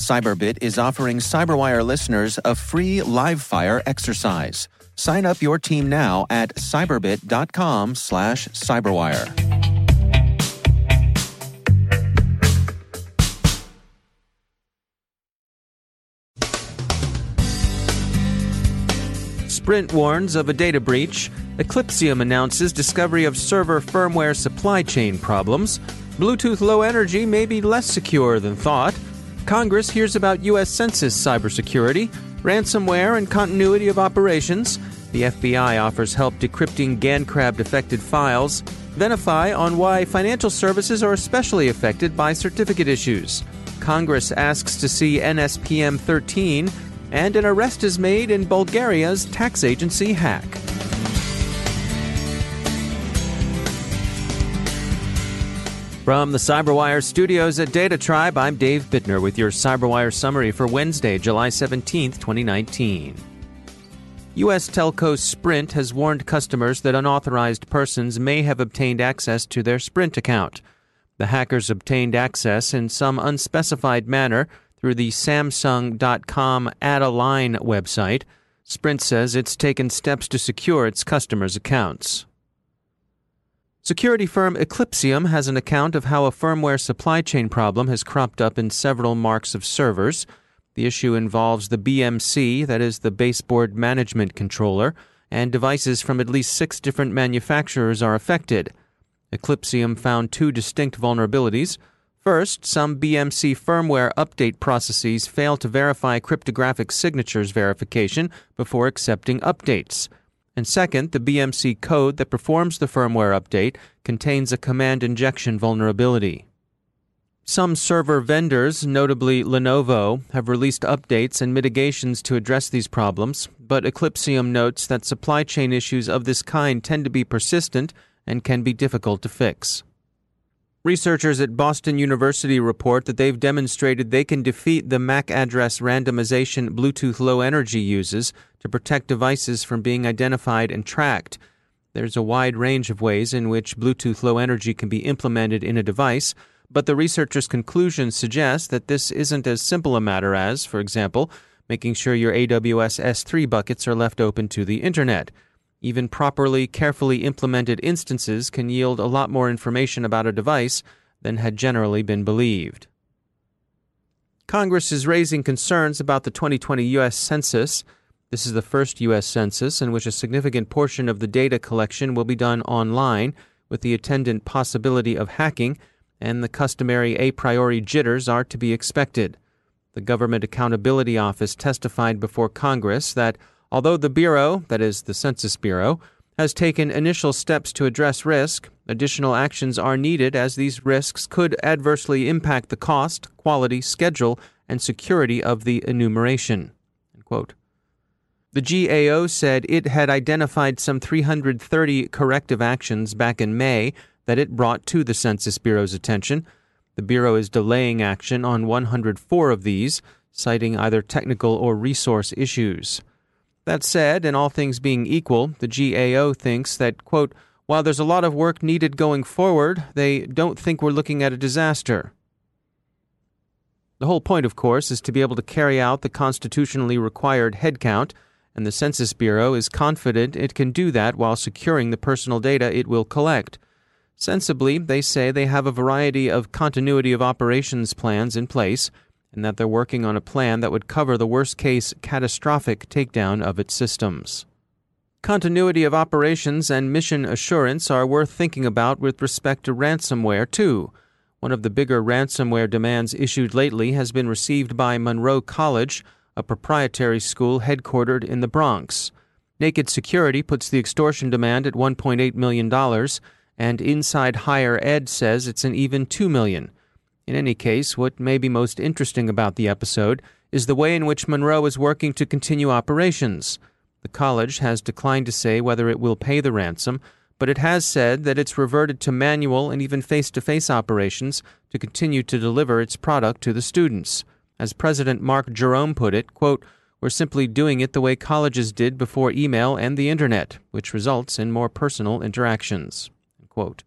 Cyberbit is offering Cyberwire listeners a free live fire exercise. Sign up your team now at cyberbit.com slash cyberwire. Sprint warns of a data breach. Eclypsium announces discovery of server firmware supply chain problems. Bluetooth Low Energy may be less secure than thought. Congress hears about U.S. Census cybersecurity, ransomware, and continuity of operations. The FBI offers help decrypting GandCrab affected files. Venafi on why financial services are especially affected by certificate issues. Congress asks to see NSPM 13 and an arrest is made in Bulgaria's tax agency hack. From the CyberWire studios at Data Tribe, I'm Dave Bittner with your CyberWire summary for Wednesday, July 17, 2019. U.S. telco Sprint has warned customers that unauthorized persons may have obtained access to their Sprint account. The hackers obtained access in some unspecified manner through the Samsung.com Add a Line website. Sprint says it's taken steps to secure its customers' accounts. Security firm Eclypsium has an account of how a firmware supply chain problem has cropped up in several marks of servers. The issue involves the BMC, that is the baseboard management controller, and devices from at least six different manufacturers are affected. Eclypsium found two distinct vulnerabilities. First, some BMC firmware update processes fail to verify cryptographic signatures verification before accepting updates. And second, the BMC code that performs the firmware update contains a command injection vulnerability. Some server vendors, notably Lenovo, have released updates and mitigations to address these problems, but Eclypsium notes that supply chain issues of this kind tend to be persistent and can be difficult to fix. Researchers at Boston University report that they've demonstrated they can defeat the MAC address randomization Bluetooth Low Energy uses to protect devices from being identified and tracked. There's a wide range of ways in which Bluetooth Low Energy can be implemented in a device, but the researchers' conclusions suggest that this isn't as simple a matter as, for example, making sure your AWS S3 buckets are left open to the Internet. Even properly, carefully implemented instances can yield a lot more information about a device than had generally been believed. Congress is raising concerns about the 2020 U.S. Census. This is the first U.S. Census in which a significant portion of the data collection will be done online, with the attendant possibility of hacking, and the customary a priori jitters are to be expected. The Government Accountability Office testified before Congress that Although the Bureau, that is, the Census Bureau, has taken initial steps to address risk, additional actions are needed as these risks could adversely impact the cost, quality, schedule, and security of the enumeration. The GAO said it had identified some 330 corrective actions back in May that it brought to the Census Bureau's attention. The Bureau is delaying action on 104 of these, citing either technical or resource issues. That said, and all things being equal, the GAO thinks that, quote, while there's a lot of work needed going forward, they don't think we're looking at a disaster. The whole point, of course, is to be able to carry out the constitutionally required headcount, and the Census Bureau is confident it can do that while securing the personal data it will collect. Sensibly, they say they have a variety of continuity of operations plans in place and that they're working on a plan that would cover the worst case catastrophic takedown of its systems. Continuity of operations and mission assurance are worth thinking about with respect to ransomware, too. One of the bigger ransomware demands issued lately has been received by Monroe College, a proprietary school headquartered in the Bronx. Naked Security puts the extortion demand at $1.8 million, and Inside Higher Ed says it's an even $2 million. In any case, what may be most interesting about the episode is the way in which Monroe is working to continue operations. The college has declined to say whether it will pay the ransom, but it has said that it's reverted to manual and even face to face operations to continue to deliver its product to the students. As President Marc Jerome put it, quote, we're simply doing it the way colleges did before email and the internet, which results in more personal interactions. Quote.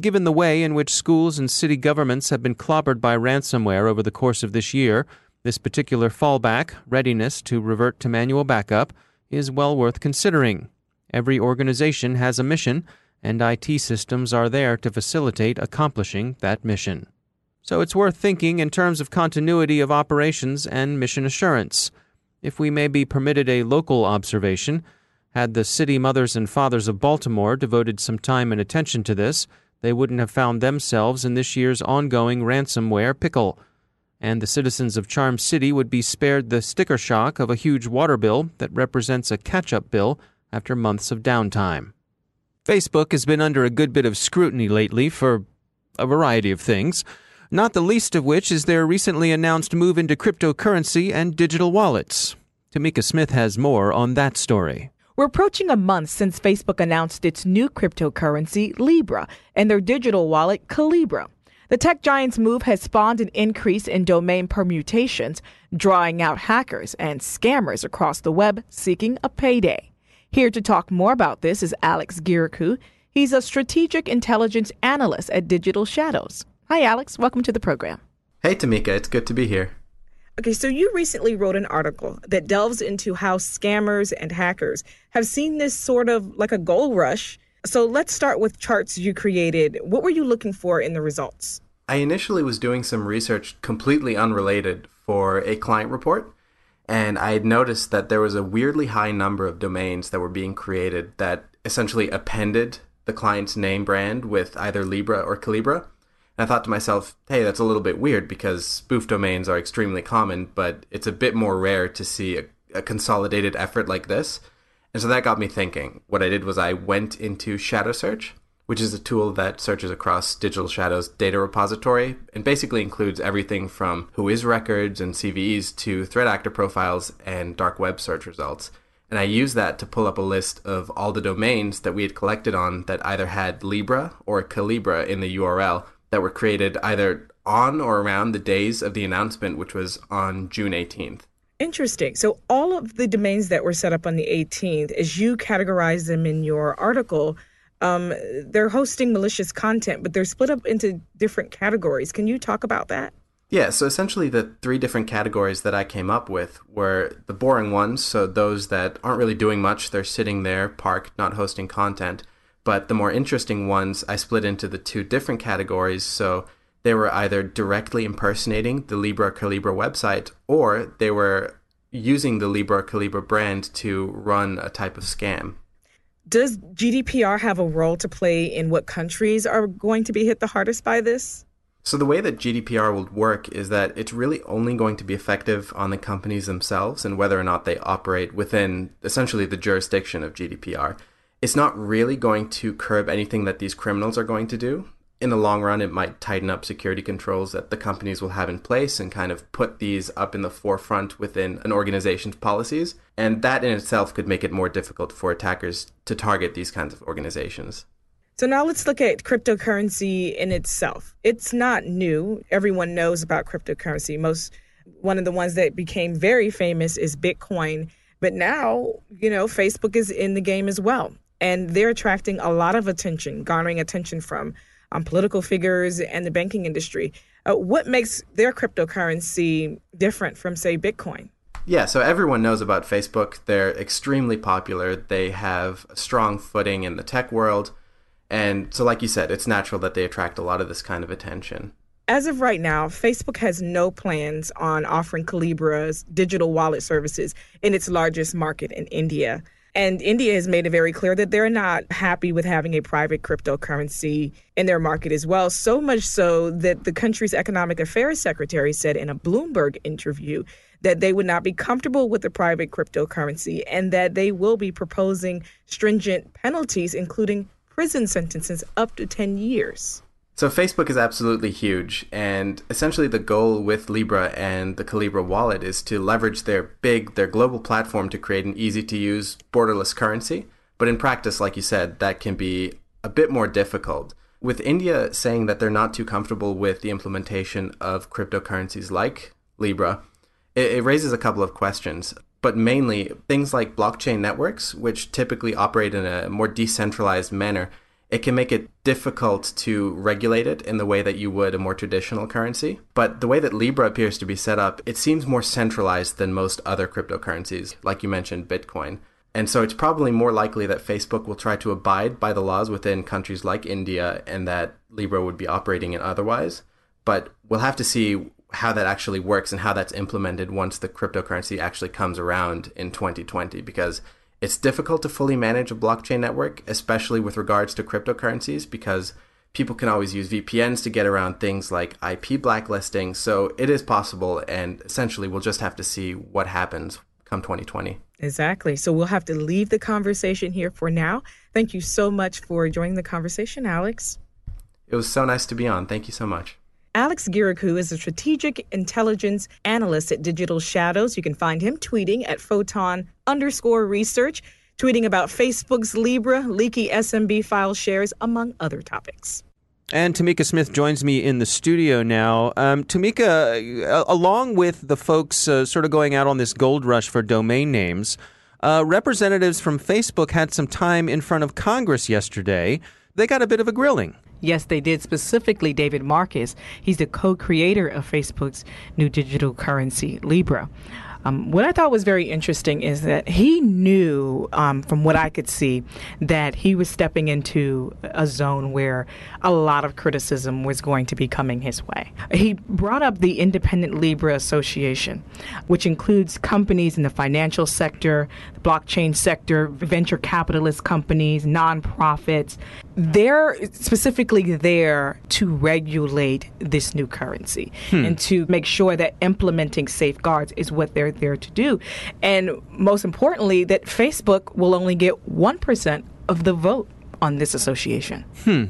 Given the way in which schools and city governments have been clobbered by ransomware over the course of this year, this particular fallback, readiness to revert to manual backup, is well worth considering. Every organization has a mission, and IT systems are there to facilitate accomplishing that mission. So it's worth thinking in terms of continuity of operations and mission assurance. If we may be permitted a local observation, had the city mothers and fathers of Baltimore devoted some time and attention to this, they wouldn't have found themselves in this year's ongoing ransomware pickle and the citizens of Charm City would be spared the sticker shock of a huge water bill that represents a catch up bill after months of downtime. Facebook has been under a good bit of scrutiny lately for a variety of things, not the least of which is their recently announced move into cryptocurrency and digital wallets. Tamika Smith has more on that story. We're approaching a month since Facebook announced its new cryptocurrency, Libra, and their digital wallet, Calibra. The tech giant's move has spawned an increase in domain permutations, drawing out hackers and scammers across the web seeking a payday. Here to talk more about this is Alex Guirakhoo. He's a strategic intelligence analyst at Digital Shadows. Hi, Alex. Welcome to the program. Hey, Tamika. It's good to be here. Okay, so you recently wrote an article that delves into how scammers and hackers have seen this sort of like a gold rush so let's start with charts you created. What were you looking for in the results? I initially was doing some research completely unrelated for a client report, and I had noticed that there was a weirdly high number of domains that were being created that essentially appended the client's name brand with either Libra or Calibra. And I thought to myself, hey, that's a little bit weird because spoof domains are extremely common, but it's a bit more rare to see a, a consolidated effort like this. And so that got me thinking. What I did was I went into Shadow Search, which is a tool that searches across Digital Shadow's data repository and basically includes everything from Whois records and CVEs to threat actor profiles and dark web search results. And I used that to pull up a list of all the domains that we had collected on that either had Libra or Calibra in the URL that were created either on or around the days of the announcement, which was on June 18th. Interesting. So, all of the domains that were set up on the 18th, as you categorize them in your article, um, they're hosting malicious content, but they're split up into different categories. Can you talk about that? Yeah, so essentially the three different categories that I came up with were the boring ones, so those that aren't really doing much, they're sitting there, parked, not hosting content. But the more interesting ones, I split into the two different categories. So they were either directly impersonating the Libra Calibra website or they were using the Libra Calibra brand to run a type of scam. Does GDPR have a role to play in what countries are going to be hit the hardest by this? So, the way that GDPR will work is that it's really only going to be effective on the companies themselves and whether or not they operate within essentially the jurisdiction of GDPR. It's not really going to curb anything that these criminals are going to do in the long run, it might tighten up security controls that the companies will have in place and kind of put these up in the forefront within an organization's policies. And that in itself could make it more difficult for attackers to target these kinds of organizations. So now let's look at cryptocurrency in itself. It's not new. Everyone knows about cryptocurrency. Most one of the ones that became very famous is Bitcoin. But now, you know, Facebook is in the game as well. And they're attracting a lot of attention, garnering attention from um, political figures and the banking industry. Uh, what makes their cryptocurrency different from, say, Bitcoin? Yeah, so everyone knows about Facebook. They're extremely popular. They have a strong footing in the tech world. And so, like you said, it's natural that they attract a lot of this kind of attention. As of right now, Facebook has no plans on offering Calibra's digital wallet services in its largest market in India. And India has made it very clear that they're not happy with having a private cryptocurrency in their market as well. So much so that the country's economic affairs secretary said in a Bloomberg interview that they would not be comfortable with the private cryptocurrency and that they will be proposing stringent penalties, including prison sentences up to 10 years. So Facebook is absolutely huge, and essentially the goal with Libra and the Calibra wallet is to leverage their big, their global platform to create an easy-to-use, borderless currency. But in practice, like you said, that can be a bit more difficult. With India saying that they're not too comfortable with the implementation of cryptocurrencies like Libra, it, it raises a couple of questions. But mainly things like blockchain networks, which typically operate in a more decentralized manner, it can make it difficult to regulate it in the way that you would a more traditional currency. But the way that Libra appears to be set up, it seems more centralized than most other cryptocurrencies, like you mentioned, Bitcoin. And so it's probably more likely that Facebook will try to abide by the laws within countries like India and that Libra would be operating in otherwise. But we'll have to see how that actually works and how that's implemented once the cryptocurrency actually comes around in 2020 because it's difficult to fully manage a blockchain network, especially with regards to cryptocurrencies, because people can always use VPNs to get around things like IP blacklisting. So it is possible, and essentially, we'll just have to see what happens come 2020. Exactly. So we'll have to leave the conversation here for now. Thank you so much for joining the conversation, Alex. It was so nice to be on. Thank you so much. Alex Guirakhoo is a strategic intelligence analyst at Digital Shadows. You can find him tweeting at photon underscore research, tweeting about Facebook's Libra, leaky SMB file shares, among other topics. And Tamika Smith joins me in the studio now. Um, Tamika, uh, along with the folks uh, sort of going out on this gold rush for domain names, uh, representatives from Facebook had some time in front of Congress yesterday. They got a bit of a grilling. Yes, they did. Specifically, David Marcus. He's the co creator of Facebook's new digital currency, Libra. Um, what I thought was very interesting is that he knew, um, from what I could see, that he was stepping into a zone where a lot of criticism was going to be coming his way. He brought up the Independent Libra Association, which includes companies in the financial sector, the blockchain sector, venture capitalist companies, nonprofits. They're specifically there to regulate this new currency hmm. and to make sure that implementing safeguards is what they're there to do. And most importantly, that Facebook will only get 1% of the vote on this association. Hmm.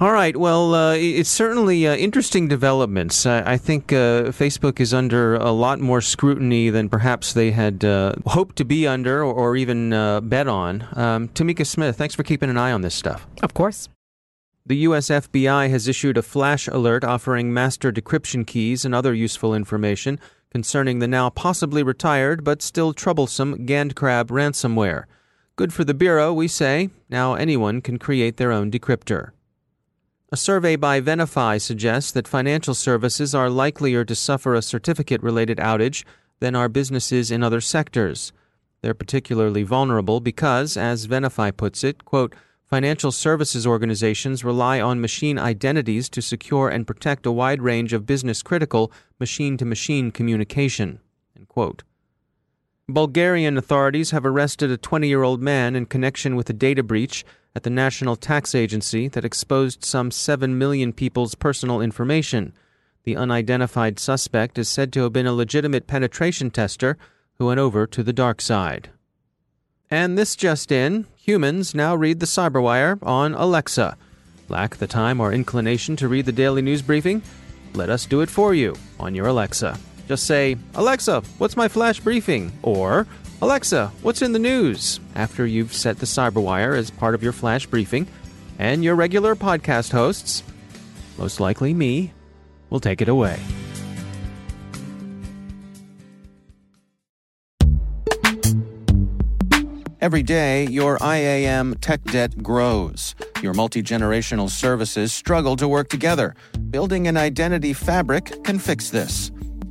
All right. Well, uh, it's certainly uh, interesting developments. I, I think uh, Facebook is under a lot more scrutiny than perhaps they had uh, hoped to be under or, or even uh, bet on. Um, Tamika Smith, thanks for keeping an eye on this stuff. Of course. The U.S. FBI has issued a flash alert offering master decryption keys and other useful information concerning the now possibly retired but still troublesome GandCrab ransomware. Good for the Bureau, we say. Now anyone can create their own decryptor. A survey by Venafi suggests that financial services are likelier to suffer a certificate related outage than are businesses in other sectors. They're particularly vulnerable because, as Venafi puts it, quote, financial services organizations rely on machine identities to secure and protect a wide range of business critical machine to machine communication. End quote. Bulgarian authorities have arrested a 20 year old man in connection with a data breach at the National Tax Agency that exposed some 7 million people's personal information. The unidentified suspect is said to have been a legitimate penetration tester who went over to the dark side. And this just in humans now read the Cyberwire on Alexa. Lack the time or inclination to read the daily news briefing? Let us do it for you on your Alexa. Just say, Alexa, what's my flash briefing? Or, Alexa, what's in the news? After you've set the Cyberwire as part of your flash briefing, and your regular podcast hosts, most likely me, will take it away. Every day, your IAM tech debt grows. Your multi generational services struggle to work together. Building an identity fabric can fix this.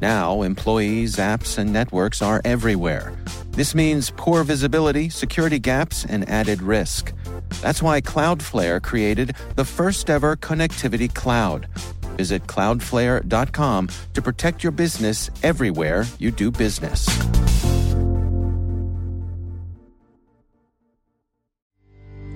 Now, employees, apps, and networks are everywhere. This means poor visibility, security gaps, and added risk. That's why Cloudflare created the first ever connectivity cloud. Visit cloudflare.com to protect your business everywhere you do business.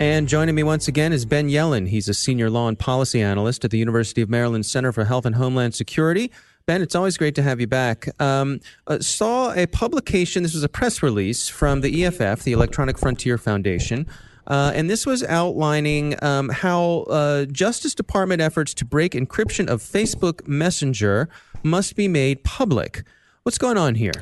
And joining me once again is Ben Yelin. He's a senior law and policy analyst at the University of Maryland Center for Health and Homeland Security. Ben, it's always great to have you back. Um, uh, saw a publication, this was a press release from the EFF, the Electronic Frontier Foundation. Uh, and this was outlining um, how uh, Justice Department efforts to break encryption of Facebook Messenger must be made public. What's going on here?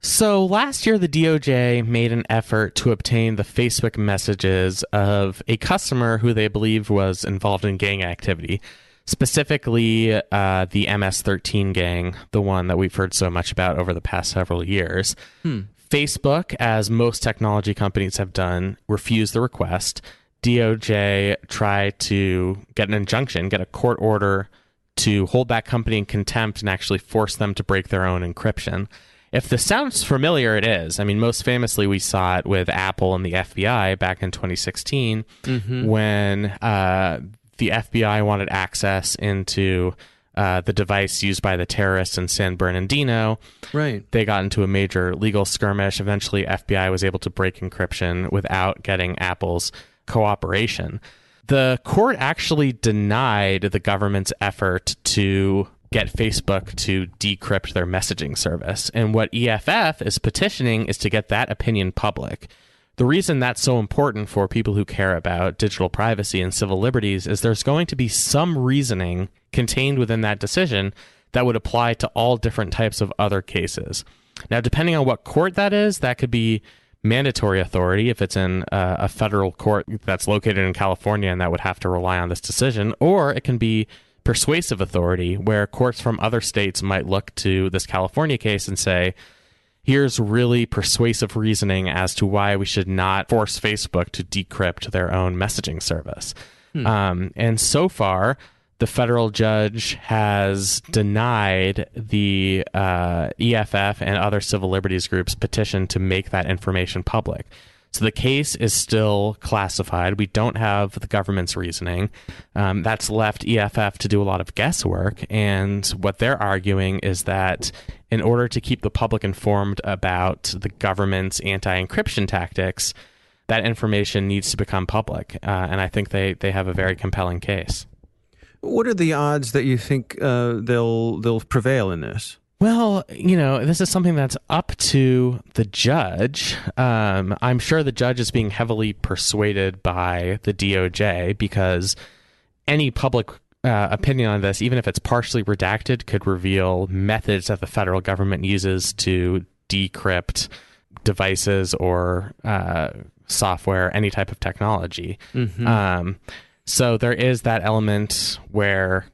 So last year, the DOJ made an effort to obtain the Facebook messages of a customer who they believe was involved in gang activity, specifically uh, the MS-13 gang, the one that we've heard so much about over the past several years. Hmm. Facebook, as most technology companies have done, refused the request. DOJ tried to get an injunction, get a court order to hold that company in contempt and actually force them to break their own encryption. If this sounds familiar, it is. I mean, most famously, we saw it with Apple and the FBI back in 2016 mm-hmm. when uh, the FBI wanted access into uh, the device used by the terrorists in San Bernardino. Right. They got into a major legal skirmish. Eventually, FBI was able to break encryption without getting Apple's cooperation. The court actually denied the government's effort to get Facebook to decrypt their messaging service. And what EFF is petitioning is to get that opinion public. The reason that's so important for people who care about digital privacy and civil liberties is there's going to be some reasoning contained within that decision that would apply to all different types of other cases. Now, depending on what court that is, that could be mandatory authority if it's in uh, a federal court that's located in California and that would have to rely on this decision, or it can be persuasive authority where courts from other states might look to this California case and say, here's really persuasive reasoning as to why we should not force Facebook to decrypt their own messaging service. Hmm. Um, and so far, the federal judge has denied the uh, EFF and other civil liberties groups' petition to make that information public. So the case is still classified. We don't have the government's reasoning. Um, that's left EFF to do a lot of guesswork. And what they're arguing is that in order to keep the public informed about the government's anti encryption tactics, that information needs to become public. Uh, and I think they, they have a very compelling case. What are the odds that you think uh, they'll they'll prevail in this? Well, you know, this is something that's up to the judge. Um, I'm sure the judge is being heavily persuaded by the DOJ because any public uh, opinion on this, even if it's partially redacted, could reveal methods that the federal government uses to decrypt devices or uh, software, any type of technology. Mm-hmm. Um, so there is that element where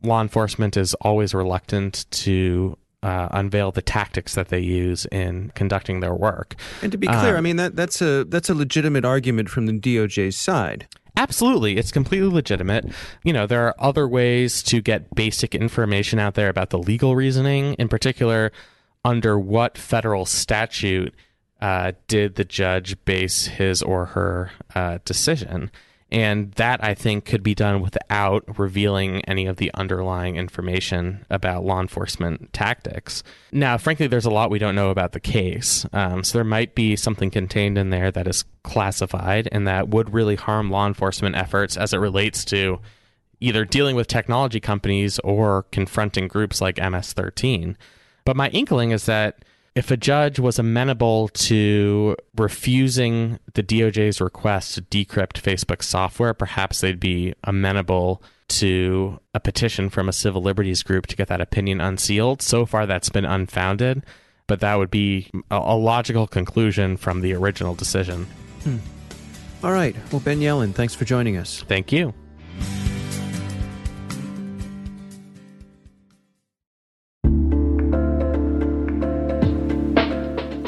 law enforcement is always reluctant to uh, unveil the tactics that they use in conducting their work. And to be clear, um, I mean that that's a that's a legitimate argument from the DOJ's side. Absolutely, it's completely legitimate. You know, there are other ways to get basic information out there about the legal reasoning, in particular, under what federal statute uh, did the judge base his or her uh, decision? And that I think could be done without revealing any of the underlying information about law enforcement tactics. Now, frankly, there's a lot we don't know about the case. Um, so there might be something contained in there that is classified and that would really harm law enforcement efforts as it relates to either dealing with technology companies or confronting groups like MS 13. But my inkling is that if a judge was amenable to refusing the DOJ's request to decrypt Facebook software, perhaps they'd be amenable to a petition from a civil liberties group to get that opinion unsealed. So far, that's been unfounded, but that would be a, logical conclusion from the original decision. Hmm. All right. Well, Ben Yelin, thanks for joining us. Thank you.